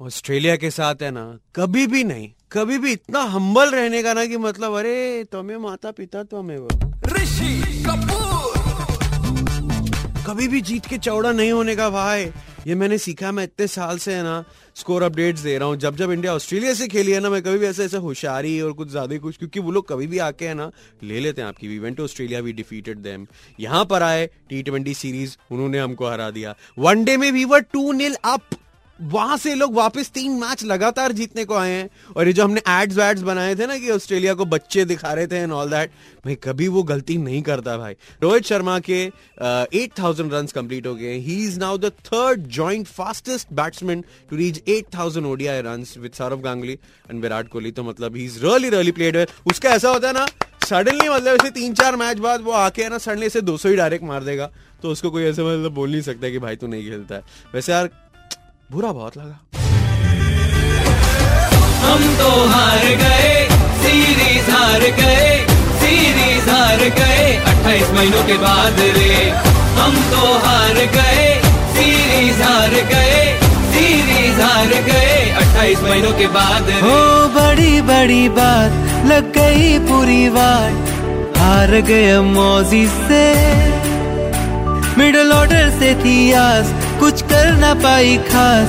Australia के साथ है ना कभी भी नहीं कभी भी इतना हम्बल रहने का ना कि मतलब अरे तुम्हें माता पिता तो हमें वो। ऋषि कपूर। कभी भी जीत के चौड़ा नहीं होने का भाई ये मैंने सीखा मैं इतने साल से है ना स्कोर अपडेट्स दे रहा हूँ। जब जब इंडिया ऑस्ट्रेलिया से खेली है ना मैं कभी भी ऐसे ऐसे होशियारी और कुछ ज़्यादा कुछ क्योंकि वो लोग कभी भी आके है ना ले लेते हैं आपकी। We went Australia we defeated them यहाँ पर आए टी ट्वेंटी सीरीज़ उन्होंने हमको हरा दिया। वनडे में we were two nil up वहाँ से लोग वापस तीन मैच लगातार जीतने को आए हैं। और ये जो हमने एड्स वैड्स बनाए थे ना कि ऑस्ट्रेलिया को बच्चे दिखा रहे थे एंड ऑल दैट भाई कभी वो गलती नहीं करता भाई। रोहित शर्मा के एट थाउज़ेंड रन कंप्लीट हो गए he. Is now the third joint fastest batsman to reach eight thousand ODI run with Sourav Ganguly and Virat Kohli तो मतलब he is really really played उसका ऐसा होता है ना सडनली मतलब ऐसे तीन चार मैच बाद वो आके है ना सडनली ऐसे दो ही डायरेक्ट मार देगा। तो उसको कोई ऐसे मतलब बोल नहीं सकता कि भाई तू नहीं खेलता है। वैसे यार बुरा बहुत लगा। हम तो हार गए सीरीज़ हार गए सीरीज़ हार गए अट्ठाईस महीनों के बाद रे। हम तो हार गए सीरीज़ हार गए सीरीज़ हार गए अट्ठाईस महीनों के बाद हो बड़ी बड़ी बात लग गई पूरी बात हार गए मौजी से। मिडल ऑर्डर से थी आस, कुछ कर ना पाई खास।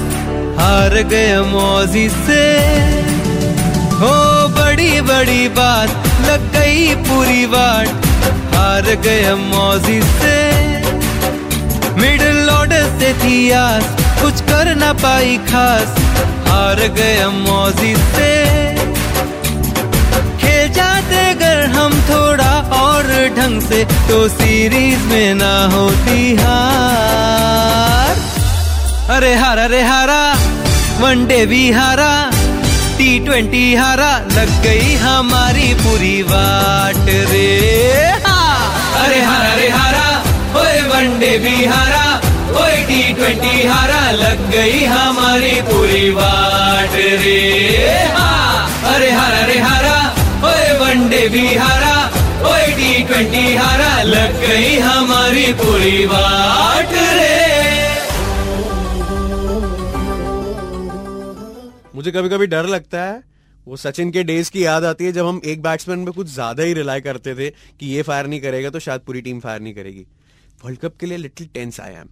हार गए मौजी से। हो, बड़ी बड़ी बात, लग गई पूरी बात हार गए मौजी से। मिडल ऑर्डर से थी आस, कुछ कर ना पाई खास। हार गए मौजी से। खेल जाते अगर हम थोड़ा ढंग से तो सीरीज़ में ना होती हार। अरे हारा रे हारा वनडे भी हारा टी ट्वेंटी हारा, लग गई हमारी पूरी वाट रे। अरे हारा रे हारा, ओए वनडे भी हारा, ओए टी ट्वेंटी हारा, लग गई हमारी पूरी वाट रे। अरे हारा रे हारा, ओए वनडे भी हारा ओए टी ट्वेंटी हारा लग गई हमारी पूरी बाट रे। मुझे कभी कभी डर लगता है, वो सचिन के डेज़ की याद आती है जब हम एक बैट्समैन पे कुछ ज़्यादा ही रिलाई करते थे कि ये फायर नहीं करेगा तो शायद पूरी टीम फायर नहीं करेगी। वर्ल्ड कप के लिए लिटिल टेंस आई एम